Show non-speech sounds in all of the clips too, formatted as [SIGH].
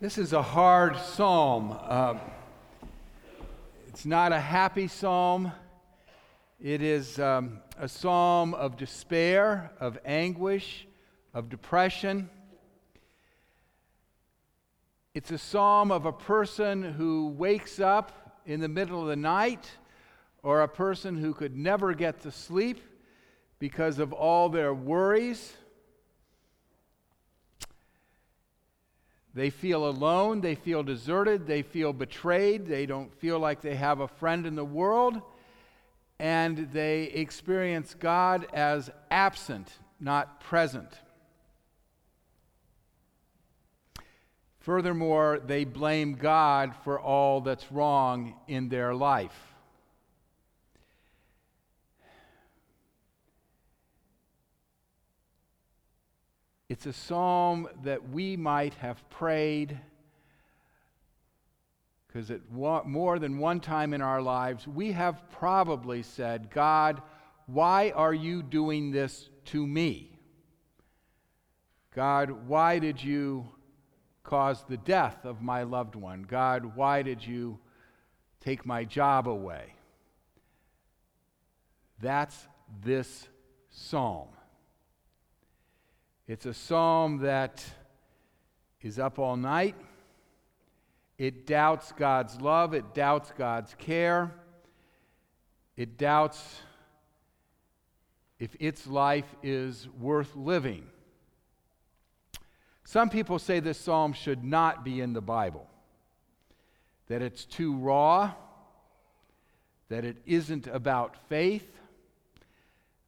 This is a hard psalm. Uh, it's not a happy psalm. It is um, a psalm of despair, of anguish, of depression. It's a psalm of a person who wakes up in the middle of the night or a person who could never get to sleep because of all their worries They feel alone, they feel deserted, they feel betrayed, they don't feel like they have a friend in the world, and they experience God as absent, not present. Furthermore, they blame God for all that's wrong in their life. It's a psalm that we might have prayed because at more than one time in our lives, we have probably said, God, why are you doing this to me? God, why did you cause the death of my loved one? God, why did you take my job away? That's this psalm. It's a psalm that is up all night. It doubts God's love, it doubts God's care, it doubts if its life is worth living. Some people say this psalm should not be in the Bible, that it's too raw, that it isn't about faith,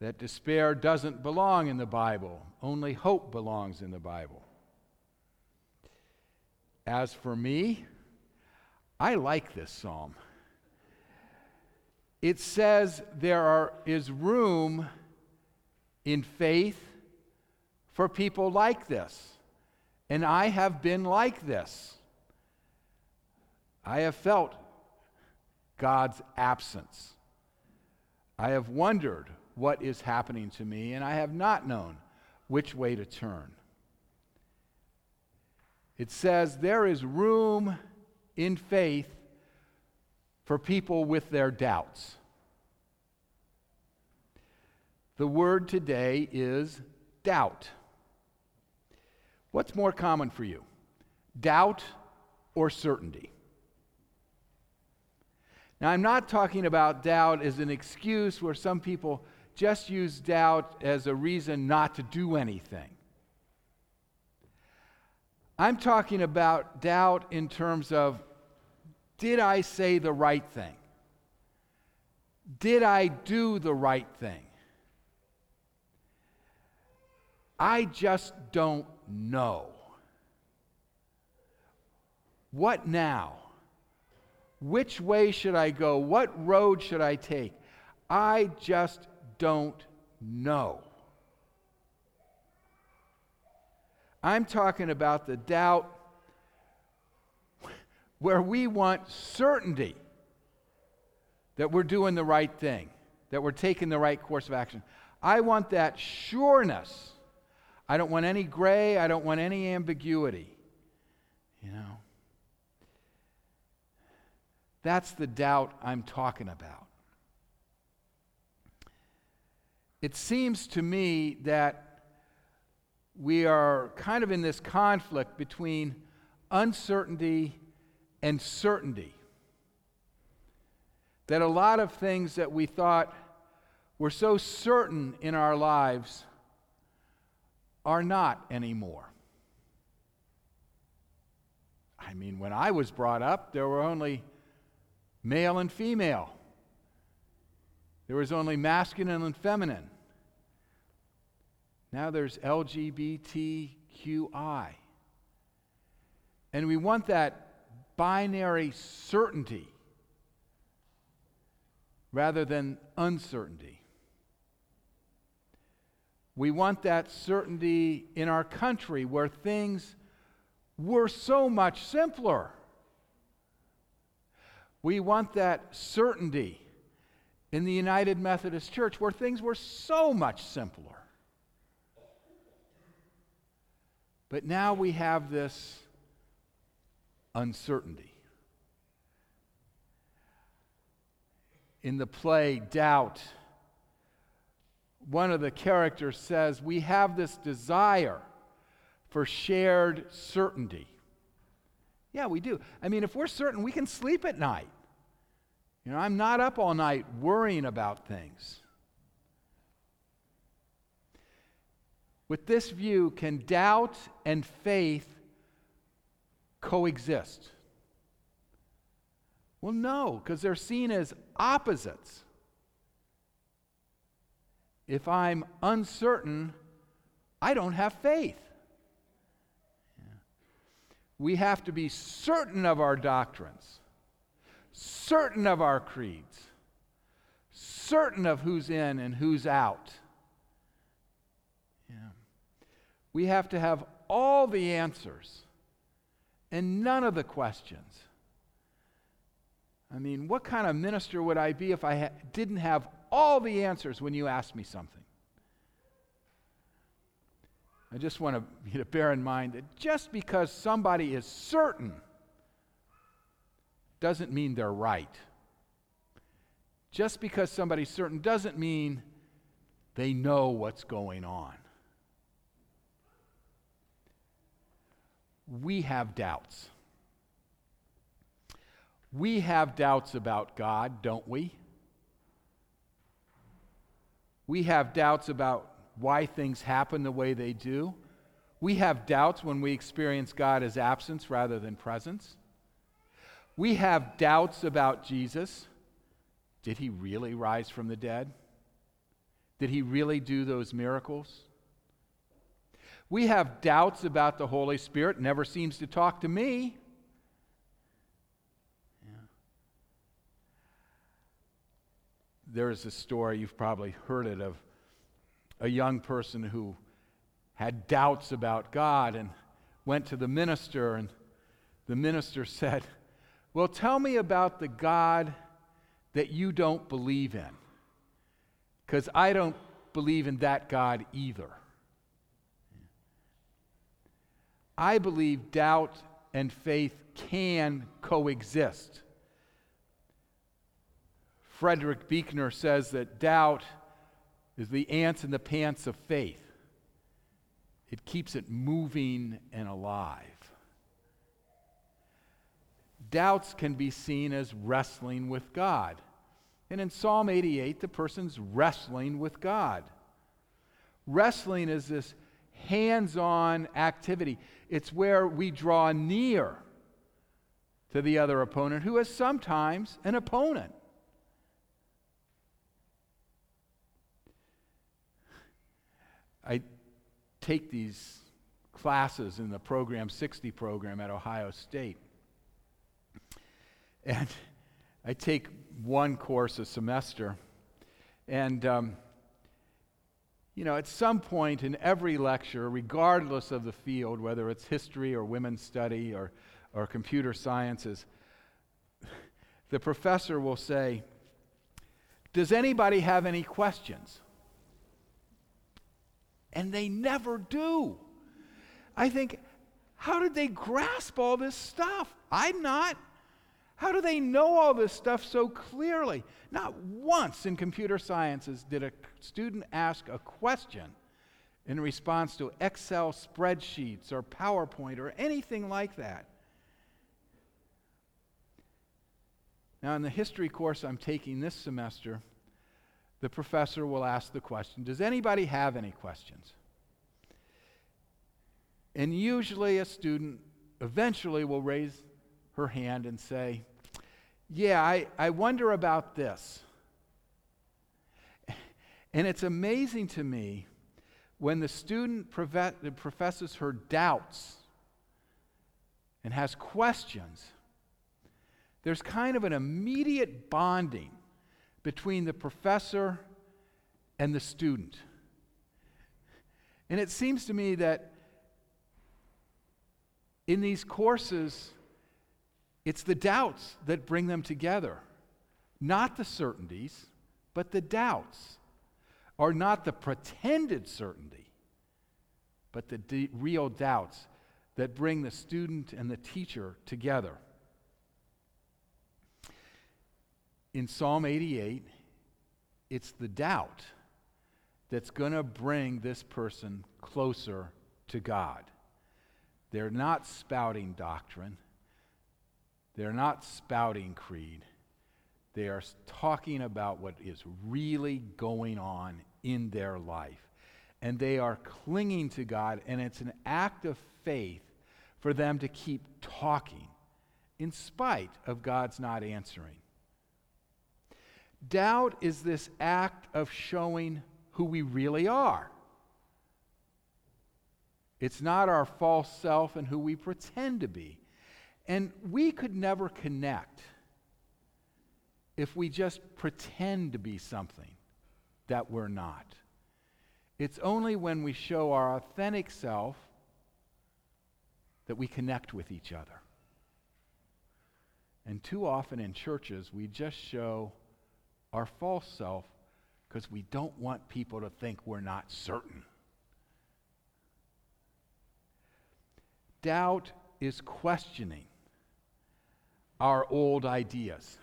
that despair doesn't belong in the Bible, only hope belongs in the Bible. As for me, I like this psalm. It says there are, is room in faith for people like this. And I have been like this. I have felt God's absence. I have wondered what is happening to me, and I have not known which way to turn. It says there is room in faith for people with their doubts. The word today is doubt. What's more common for you, doubt or certainty? Now, I'm not talking about doubt as an excuse where some people just use doubt as a reason not to do anything. I'm talking about doubt in terms of did I say the right thing? Did I do the right thing? I just don't know. What now? Which way should I go? What road should I take? I just don't know. I'm talking about the doubt [LAUGHS] where we want certainty that we're doing the right thing, that we're taking the right course of action. I want that sureness. I don't want any gray, I don't want any ambiguity. You know? That's the doubt I'm talking about. It seems to me that we are kind of in this conflict between uncertainty and certainty. That a lot of things that we thought were so certain in our lives are not anymore. I mean, when I was brought up, there were only male and female. There was only masculine and feminine. Now there's LGBTQI. And we want that binary certainty rather than uncertainty. We want that certainty in our country where things were so much simpler. We want that certainty in the United Methodist Church where things were so much simpler. But now we have this uncertainty. In the play Doubt, one of the characters says, We have this desire for shared certainty. Yeah, we do. I mean, if we're certain, we can sleep at night. You know, I'm not up all night worrying about things. With this view, can doubt and faith coexist? Well, no, because they're seen as opposites. If I'm uncertain, I don't have faith. We have to be certain of our doctrines, certain of our creeds, certain of who's in and who's out. We have to have all the answers and none of the questions. I mean, what kind of minister would I be if I ha- didn't have all the answers when you asked me something? I just want you to bear in mind that just because somebody is certain doesn't mean they're right. Just because somebody's certain doesn't mean they know what's going on. we have doubts. We have doubts about God, don't we? We have doubts about why things happen the way they do. We have doubts when we experience God as absence rather than presence. We have doubts about Jesus. Did he really rise from the dead? Did he really do those miracles? We have doubts about the Holy Spirit, never seems to talk to me. There is a story, you've probably heard it, of a young person who had doubts about God and went to the minister, and the minister [LAUGHS] said, Well, tell me about the God that you don't believe in, because I don't believe in that God either. I believe doubt and faith can coexist. Frederick Buechner says that doubt is the ants in the pants of faith. It keeps it moving and alive. Doubts can be seen as wrestling with God. And in Psalm 88, the person's wrestling with God. Wrestling is this hands on activity. It's where we draw near to the other opponent, who is sometimes an opponent. I take these classes in the Program 60 program at Ohio State. And I take one course a semester. And um, you know, at some point in every lecture, regardless of the field, whether it's history or women's study or, or computer sciences, the professor will say, Does anybody have any questions? And they never do. I think, how did they grasp all this stuff? I'm not. How do they know all this stuff so clearly? Not once in computer sciences did a student ask a question in response to Excel spreadsheets or PowerPoint or anything like that. Now, in the history course I'm taking this semester, the professor will ask the question Does anybody have any questions? And usually a student eventually will raise her hand and say, yeah, I, I wonder about this. And it's amazing to me when the student professes her doubts and has questions, there's kind of an immediate bonding between the professor and the student. And it seems to me that in these courses, it's the doubts that bring them together, not the certainties, but the doubts, are not the pretended certainty, but the real doubts that bring the student and the teacher together. In Psalm 88, it's the doubt that's going to bring this person closer to God. They're not spouting doctrine, they're not spouting creed. They are talking about what is really going on in their life. And they are clinging to God, and it's an act of faith for them to keep talking in spite of God's not answering. Doubt is this act of showing who we really are. It's not our false self and who we pretend to be. And we could never connect if we just pretend to be something that we're not. It's only when we show our authentic self that we connect with each other. And too often in churches, we just show our false self because we don't want people to think we're not certain. Doubt is questioning our old ideas.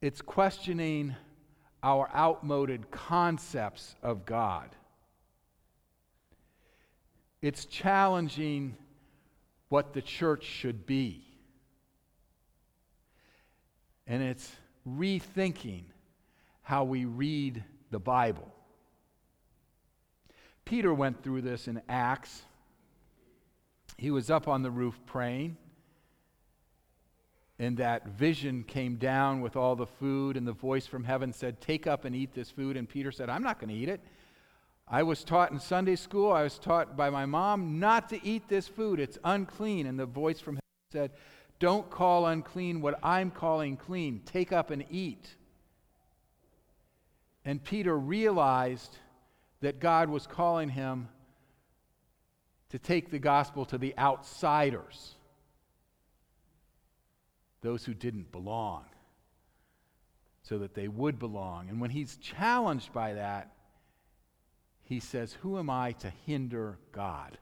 It's questioning our outmoded concepts of God. It's challenging what the church should be. And it's rethinking how we read the Bible. Peter went through this in Acts. He was up on the roof praying, and that vision came down with all the food, and the voice from heaven said, Take up and eat this food. And Peter said, I'm not going to eat it. I was taught in Sunday school, I was taught by my mom not to eat this food. It's unclean. And the voice from heaven said, don't call unclean what I'm calling clean. Take up and eat. And Peter realized that God was calling him to take the gospel to the outsiders, those who didn't belong, so that they would belong. And when he's challenged by that, he says, Who am I to hinder God?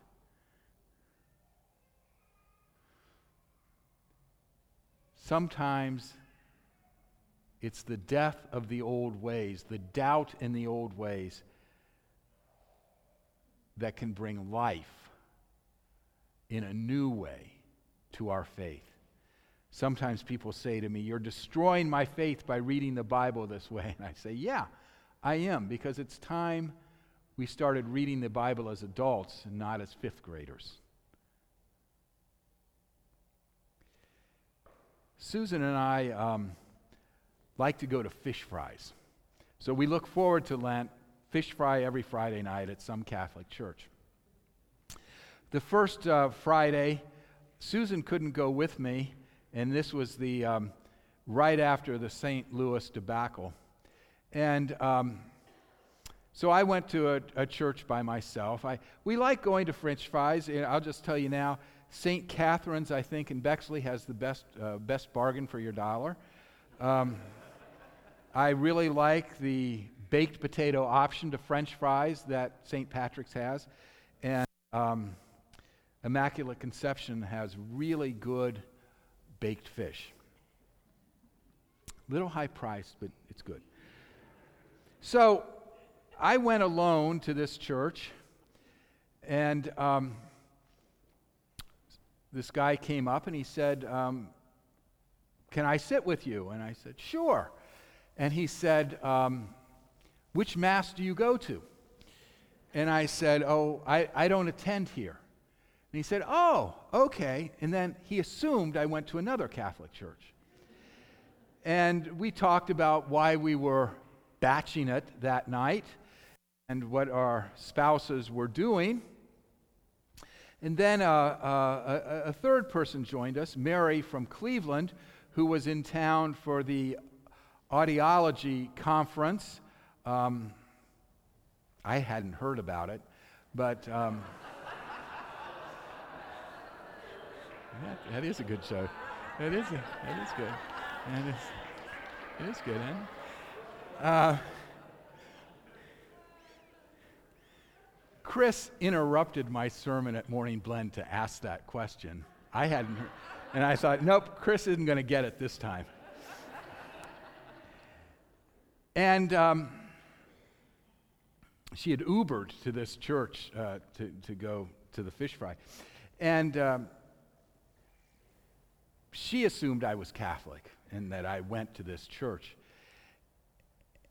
Sometimes it's the death of the old ways, the doubt in the old ways that can bring life in a new way to our faith. Sometimes people say to me, You're destroying my faith by reading the Bible this way. And I say, Yeah, I am, because it's time we started reading the Bible as adults and not as fifth graders. Susan and I um, like to go to fish fries. So we look forward to Lent, fish fry every Friday night at some Catholic church. The first uh, Friday, Susan couldn't go with me, and this was the um, right after the St. Louis debacle. And um, so I went to a, a, church by myself. I, we like going to French fries. I'll just tell you now, St. Catherine's, I think, in Bexley has the best, uh, best bargain for your dollar. Um, I really like the baked potato option to French fries that St. Patrick's has. And um, Immaculate Conception has really good baked fish. Little high priced, but it's good. So I went alone to this church, and um, this guy came up and he said, um, Can I sit with you? And I said, Sure. And he said, um, Which Mass do you go to? And I said, Oh, I, I don't attend here. And he said, Oh, okay. And then he assumed I went to another Catholic church. And we talked about why we were batching it that night and what our spouses were doing. And then uh, uh, a, a, third person joined us, Mary from Cleveland, who was in town for the audiology conference. Um, I hadn't heard about it, but um, that, that is a good show. That is, a, that is good. That is, it is good, huh? Uh, Chris interrupted my sermon at Morning Blend to ask that question. I hadn't heard, and I thought, nope, Chris isn't going to get it this time. and um, she had Ubered to this church uh, to, to go to the fish fry. And um, she assumed I was Catholic and that I went to this church.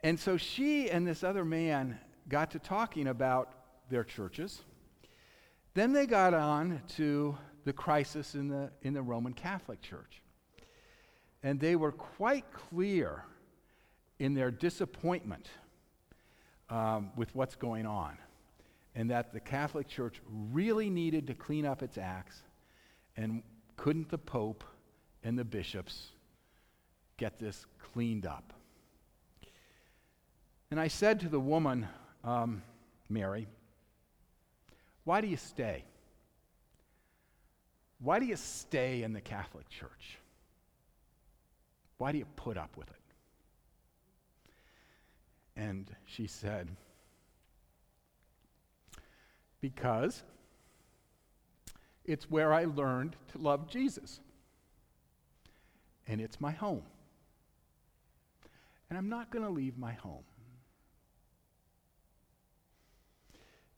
And so she and this other man got to talking about their churches. Then they got on to the crisis in the, in the Roman Catholic Church. And they were quite clear in their disappointment um, with what's going on, and that the Catholic Church really needed to clean up its acts, and couldn't the Pope and the bishops get this cleaned up? And I said to the woman, um, Mary, why do you stay? Why do you stay in the Catholic Church? Why do you put up with it? And she said, Because it's where I learned to love Jesus. And it's my home. And I'm not going to leave my home.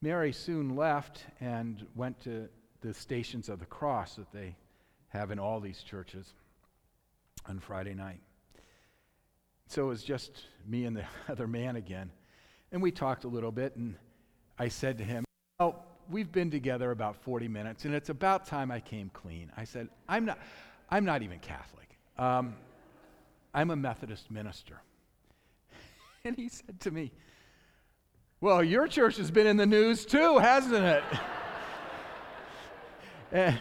Mary soon left and went to the Stations of the Cross that they have in all these churches on Friday night. So it was just me and the [LAUGHS] other man again. And we talked a little bit, and I said to him, Oh, we've been together about 40 minutes, and it's about time I came clean. I said, I'm not, I'm not even Catholic. Um, I'm a Methodist minister. [LAUGHS] And he said to me, Well, your church has been in the news too, hasn't it? [LAUGHS] and,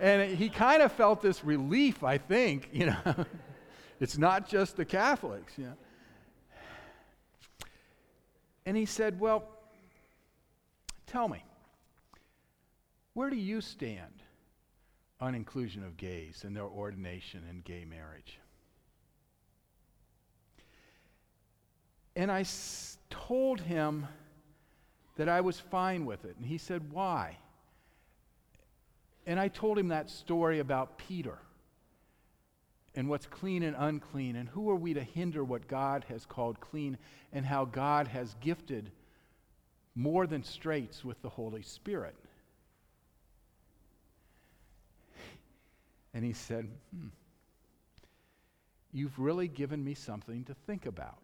and he kind of felt this relief, I think, [LAUGHS] you know. It's not just the Catholics. You know. And he said, Well, tell me, where do you stand on inclusion of gays and their ordination in gay marriage? And I s- told him that I was fine with it. And he said, Why? And I told him that story about Peter and what's clean and unclean, and who are we to hinder what God has called clean, and how God has gifted more than straights with the Holy Spirit. And he said, hmm, You've really given me something to think about.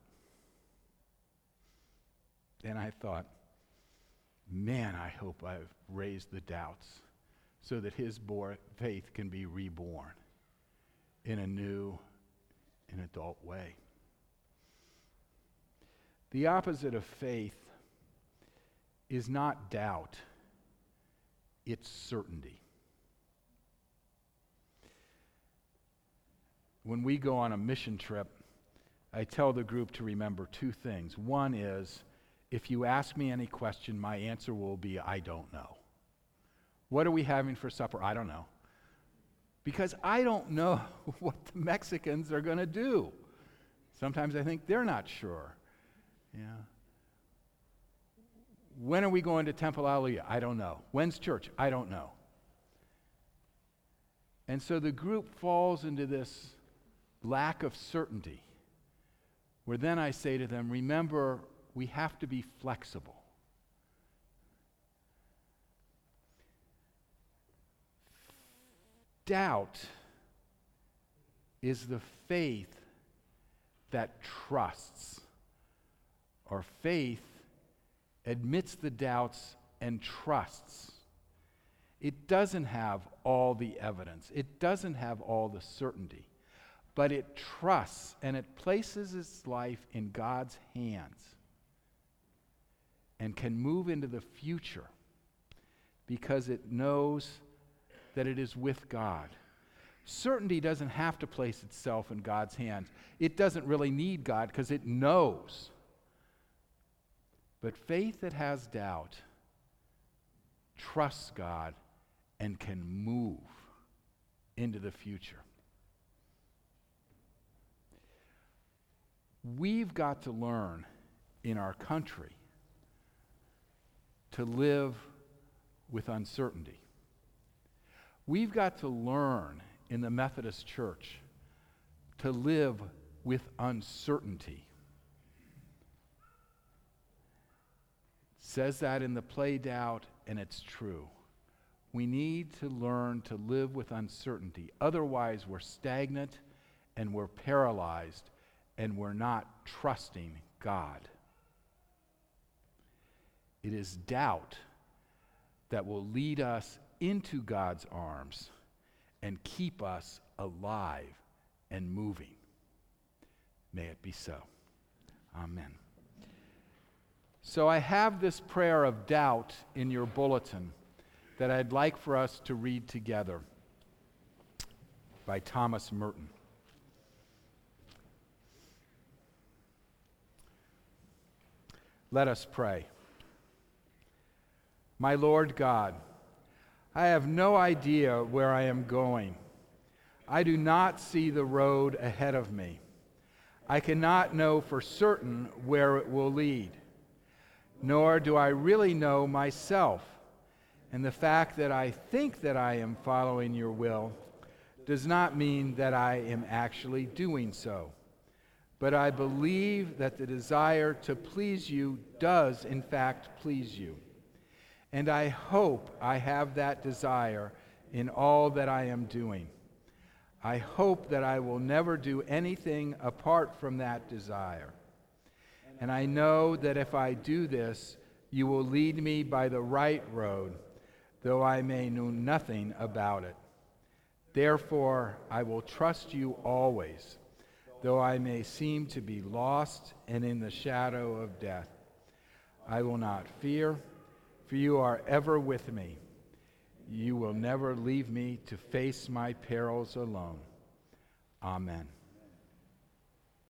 And I thought, Man, I hope I've raised the doubts so that his faith can be reborn in a new and adult way. The opposite of faith is not doubt, it's certainty. When we go on a mission trip, I tell the group to remember two things. One is, if you ask me any question, my answer will be, I don't know. What are we having for supper? I don't know because I don't know [LAUGHS] what the Mexicans are going to do. Sometimes I think they're not sure. Yeah. When are we going to Temple Hallelujah? I don't know. When's church? I don't know. And so the group falls into this lack of certainty, where then I say to them, remember, we have to be flexible. doubt is the faith that trusts, or faith admits the doubts and trusts. It doesn't have all the evidence, it doesn't have all the certainty, but it trusts and it places its life in God's hands and can move into the future because it knows that it is with God. Certainty doesn't have to place itself in God's hands. It doesn't really need God because it knows. But faith that has doubt trusts God and can move into the future. We've got to learn in our country to live with uncertainty. We've got to learn in the Methodist Church to live with uncertainty. Says that in the play Doubt, and it's true. We need to learn to live with uncertainty. Otherwise, we're stagnant and we're paralyzed and we're not trusting God. It is doubt that will lead us into God's arms and keep us alive and moving. May it be so. Amen. So I have this prayer of doubt in your bulletin that I'd like for us to read together by Thomas Merton. Let us pray. My Lord God, I have no idea where I am going. I do not see the road ahead of me. I cannot know for certain where it will lead, nor do I really know myself. And the fact that I think that I am following your will does not mean that I am actually doing so. But I believe that the desire to please you does, in fact, please you. And I hope I have that desire in all that I am doing. I hope that I will never do anything apart from that desire. And I know that if I do this, you will lead me by the right road, though I may know nothing about it. Therefore, I will trust you always, though I may seem to be lost and in the shadow of death. I will not fear for you are ever with me. You will never leave me to face my perils alone. Amen.